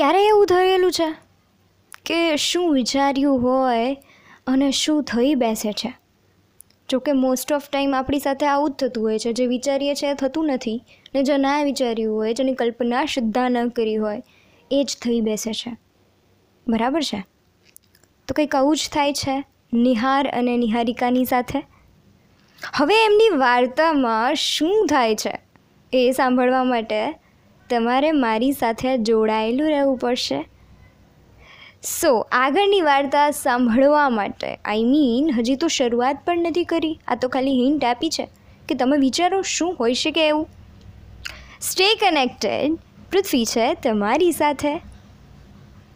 ક્યારે એવું થયેલું છે? કે શું વિચાર્યું હોય અને શું થઈ બેસે છે? જોકે મોસ્ટ ઓફ ટાઈમ આપણી સાથે આવું જ થતું હોય છે. જે વિચારીએ છીએ એ થતું નથી. ને જો ના વિચાર્યું હોય, જેની કલ્પના સુદ્ધા ન કરી હોય, એ જ થઈ બેસે છે. બરાબર છે? તો કંઈક આવું જ થાય છે, નિહાર અને નિહારિકાની સાથે? હવે એમની વાર્તામાં શું થાય છે એ સાંભળવા માટે તમારે મારી સાથે જોડાયેલું રહેવું પડશે. સો આગળની વાર્તા સાંભળવા માટે આઈ મીન હજી તો શરૂઆત પણ નથી કરી. આ તો ખાલી હિન્ટ આપી છે કે તમે વિચારો શું હોઈ શકે એવું. સ્ટે કનેક્ટેડ પૃથ્વી છે તમારી સાથે.